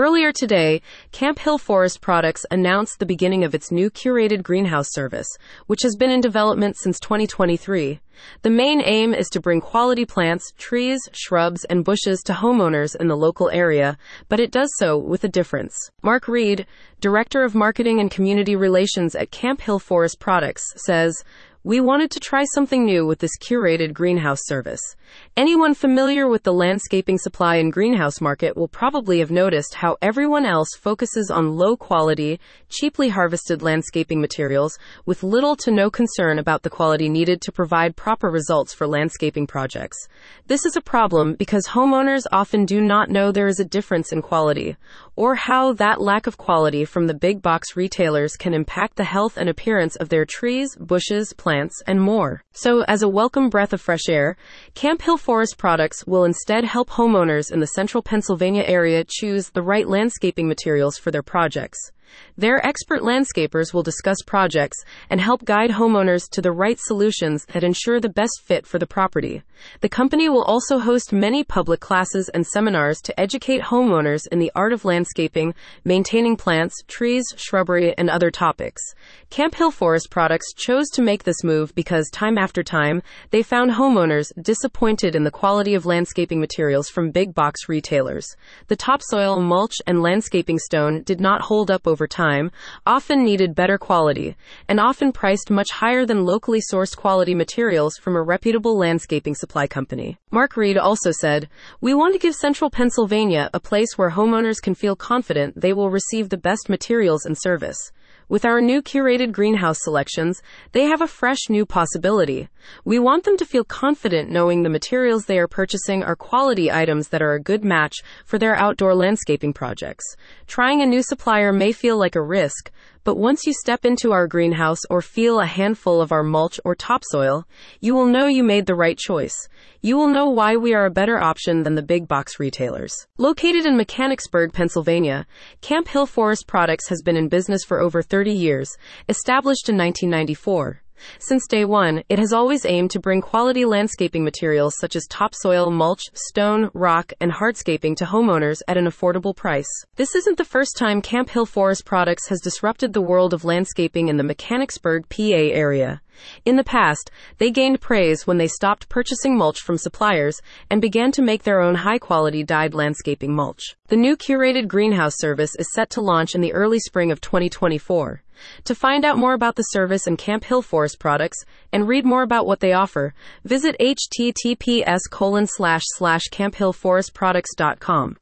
Earlier today, Camp Hill Forest Products announced the beginning of its new curated greenhouse service, which has been in development since 2023. The main aim is to bring quality plants, trees, shrubs, and bushes to homeowners in the local area, but it does so with a difference. Mark Reed, Director of Marketing and Community Relations at Camp Hill Forest Products, says, we wanted to try something new with this curated greenhouse service. Anyone familiar with the landscaping supply and greenhouse market will probably have noticed how everyone else focuses on low quality, cheaply harvested landscaping materials with little to no concern about the quality needed to provide proper results for landscaping projects. This is a problem because homeowners often do not know there is a difference in quality or how that lack of quality from the big box retailers can impact the health and appearance of their trees, bushes, plants, and more. So, as a welcome breath of fresh air, Camp Hill Forest products will instead help homeowners in the central Pennsylvania area choose the right landscaping materials for their projects. Their expert landscapers will discuss projects and help guide homeowners to the right solutions that ensure the best fit for the property. The company will also host many public classes and seminars to educate homeowners in the art of landscaping, maintaining plants, trees, shrubbery, and other topics. Camp Hill Forest Products chose to make this move because time after time, they found homeowners disappointed in the quality of landscaping materials from big box retailers. The topsoil, mulch, and landscaping stone did not hold up over over time, often needed better quality, and often priced much higher than locally sourced quality materials from a reputable landscaping supply company. Mark Reed also said, We want to give central Pennsylvania a place where homeowners can feel confident they will receive the best materials and service. With our new curated greenhouse selections, they have a fresh new possibility. We want them to feel confident knowing the materials they are purchasing are quality items that are a good match for their outdoor landscaping projects. Trying a new supplier may feel like a risk, but once you step into our greenhouse or feel a handful of our mulch or topsoil, you will know you made the right choice. You will know why we are a better option than the big box retailers. Located in Mechanicsburg, Pennsylvania, Camp Hill Forest Products has been in business for over 30 years, established in 1994. Since day one, it has always aimed to bring quality landscaping materials such as topsoil, mulch, stone, rock, and hardscaping to homeowners at an affordable price. This isn't the first time Camp Hill Forest Products has disrupted the world of landscaping in the Mechanicsburg, PA area. In the past, they gained praise when they stopped purchasing mulch from suppliers and began to make their own high quality dyed landscaping mulch. The new curated greenhouse service is set to launch in the early spring of 2024. To find out more about the service and Camp Hill Forest products and read more about what they offer, visit https colon slash slash camphillforestproducts.com.